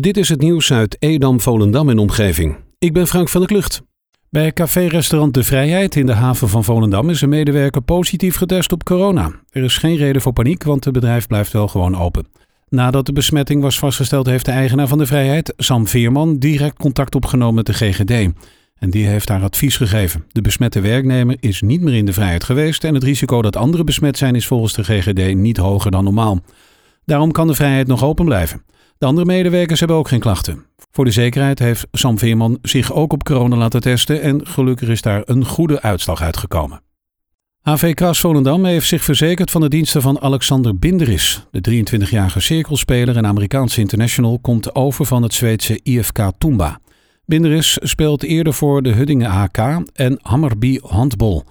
Dit is het nieuws uit Edam, Volendam en omgeving. Ik ben Frank van der Klucht. Bij café-restaurant De Vrijheid in de haven van Volendam is een medewerker positief getest op corona. Er is geen reden voor paniek, want het bedrijf blijft wel gewoon open. Nadat de besmetting was vastgesteld, heeft de eigenaar van De Vrijheid, Sam Veerman, direct contact opgenomen met de GGD. En die heeft haar advies gegeven. De besmette werknemer is niet meer in de vrijheid geweest en het risico dat anderen besmet zijn is volgens de GGD niet hoger dan normaal. Daarom kan de vrijheid nog open blijven. De andere medewerkers hebben ook geen klachten. Voor de zekerheid heeft Sam Veerman zich ook op corona laten testen en gelukkig is daar een goede uitslag uitgekomen. HV Kras Volendam heeft zich verzekerd van de diensten van Alexander Binderis. De 23-jarige cirkelspeler en Amerikaanse international komt over van het Zweedse IFK Tumba. Binderis speelt eerder voor de Huddingen HK en Hammarby Handbol.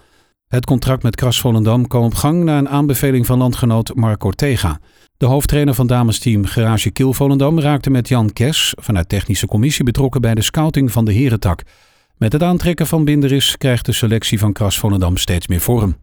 Het contract met Kras Volendam kwam op gang na een aanbeveling van landgenoot Marco Ortega. De hoofdtrainer van damesteam Garage Kiel Volendam raakte met Jan Kes vanuit technische commissie betrokken bij de scouting van de herentak. Met het aantrekken van Binderis krijgt de selectie van Kras Volendam steeds meer vorm.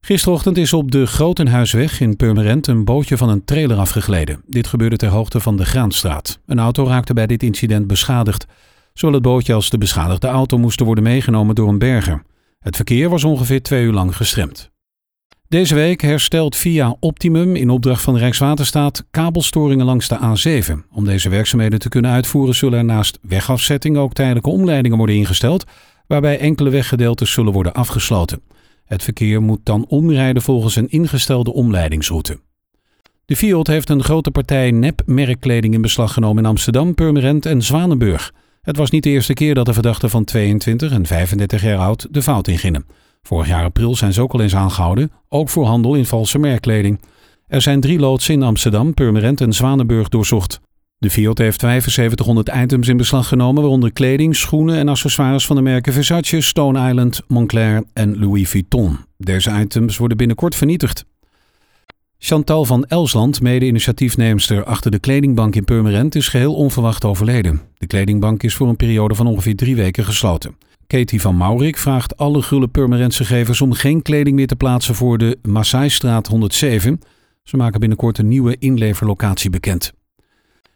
Gisterochtend is op de Grotenhuisweg in Purmerend een bootje van een trailer afgegleden. Dit gebeurde ter hoogte van de Graanstraat. Een auto raakte bij dit incident beschadigd. Zowel het bootje als de beschadigde auto moesten worden meegenomen door een berger. Het verkeer was ongeveer twee uur lang gestremd. Deze week herstelt via Optimum in opdracht van Rijkswaterstaat kabelstoringen langs de A7. Om deze werkzaamheden te kunnen uitvoeren zullen er naast wegafzetting ook tijdelijke omleidingen worden ingesteld, waarbij enkele weggedeeltes zullen worden afgesloten. Het verkeer moet dan omrijden volgens een ingestelde omleidingsroute. De Fiat heeft een grote partij nep-merkkleding in beslag genomen in Amsterdam, Purmerend en Zwanenburg. Het was niet de eerste keer dat de verdachten van 22 en 35 jaar oud de fout ingingen. Vorig jaar april zijn ze ook al eens aangehouden, ook voor handel in valse merkkleding. Er zijn drie loodsen in Amsterdam, Purmerend en Zwanenburg doorzocht. De Fiat heeft 7500 items in beslag genomen, waaronder kleding, schoenen en accessoires van de merken Versace, Stone Island, Moncler en Louis Vuitton. Deze items worden binnenkort vernietigd. Chantal van Elsland, mede-initiatiefneemster achter de kledingbank in Purmerend, is geheel onverwacht overleden. De kledingbank is voor een periode van ongeveer drie weken gesloten. Katie van Maurik vraagt alle gulle Purmerendse gevers om geen kleding meer te plaatsen voor de Maasaistraat 107. Ze maken binnenkort een nieuwe inleverlocatie bekend.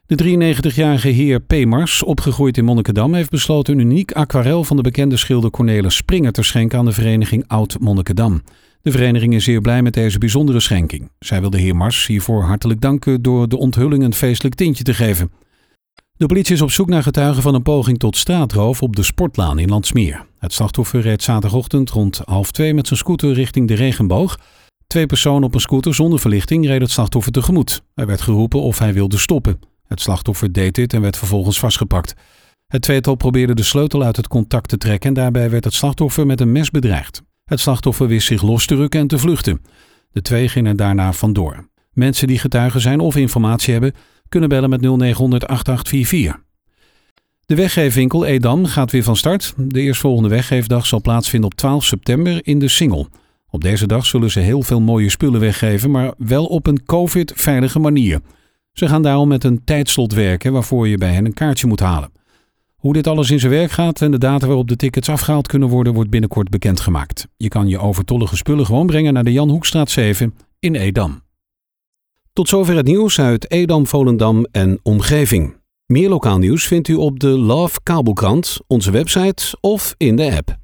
De 93-jarige heer Pemars, opgegroeid in Monnikendam, heeft besloten een uniek aquarel van de bekende schilder Cornelis Springer te schenken aan de vereniging Oud Monnikendam. De vereniging is zeer blij met deze bijzondere schenking. Zij wil de heer Mars hiervoor hartelijk danken door de onthulling een feestelijk tintje te geven. De politie is op zoek naar getuigen van een poging tot straatroof op de Sportlaan in Landsmeer. Het slachtoffer reed zaterdagochtend rond half twee met zijn scooter richting de regenboog. Twee personen op een scooter zonder verlichting reden het slachtoffer tegemoet. Hij werd geroepen of hij wilde stoppen. Het slachtoffer deed dit en werd vervolgens vastgepakt. Het tweetal probeerde de sleutel uit het contact te trekken en daarbij werd het slachtoffer met een mes bedreigd. Het slachtoffer wist zich los te rukken en te vluchten. De twee gingen daarna vandoor. Mensen die getuigen zijn of informatie hebben, kunnen bellen met 0900 8844. De weggeefwinkel Edam gaat weer van start. De eerstvolgende weggeefdag zal plaatsvinden op 12 september in de Singel. Op deze dag zullen ze heel veel mooie spullen weggeven, maar wel op een COVID-veilige manier. Ze gaan daarom met een tijdslot werken waarvoor je bij hen een kaartje moet halen. Hoe dit alles in zijn werk gaat en de data waarop de tickets afgehaald kunnen worden, wordt binnenkort bekendgemaakt. Je kan je overtollige spullen gewoon brengen naar de Jan Hoekstraat 7 in Edam. Tot zover het nieuws uit Edam, Volendam en omgeving. Meer lokaal nieuws vindt u op de Love Kabelkrant, onze website of in de app.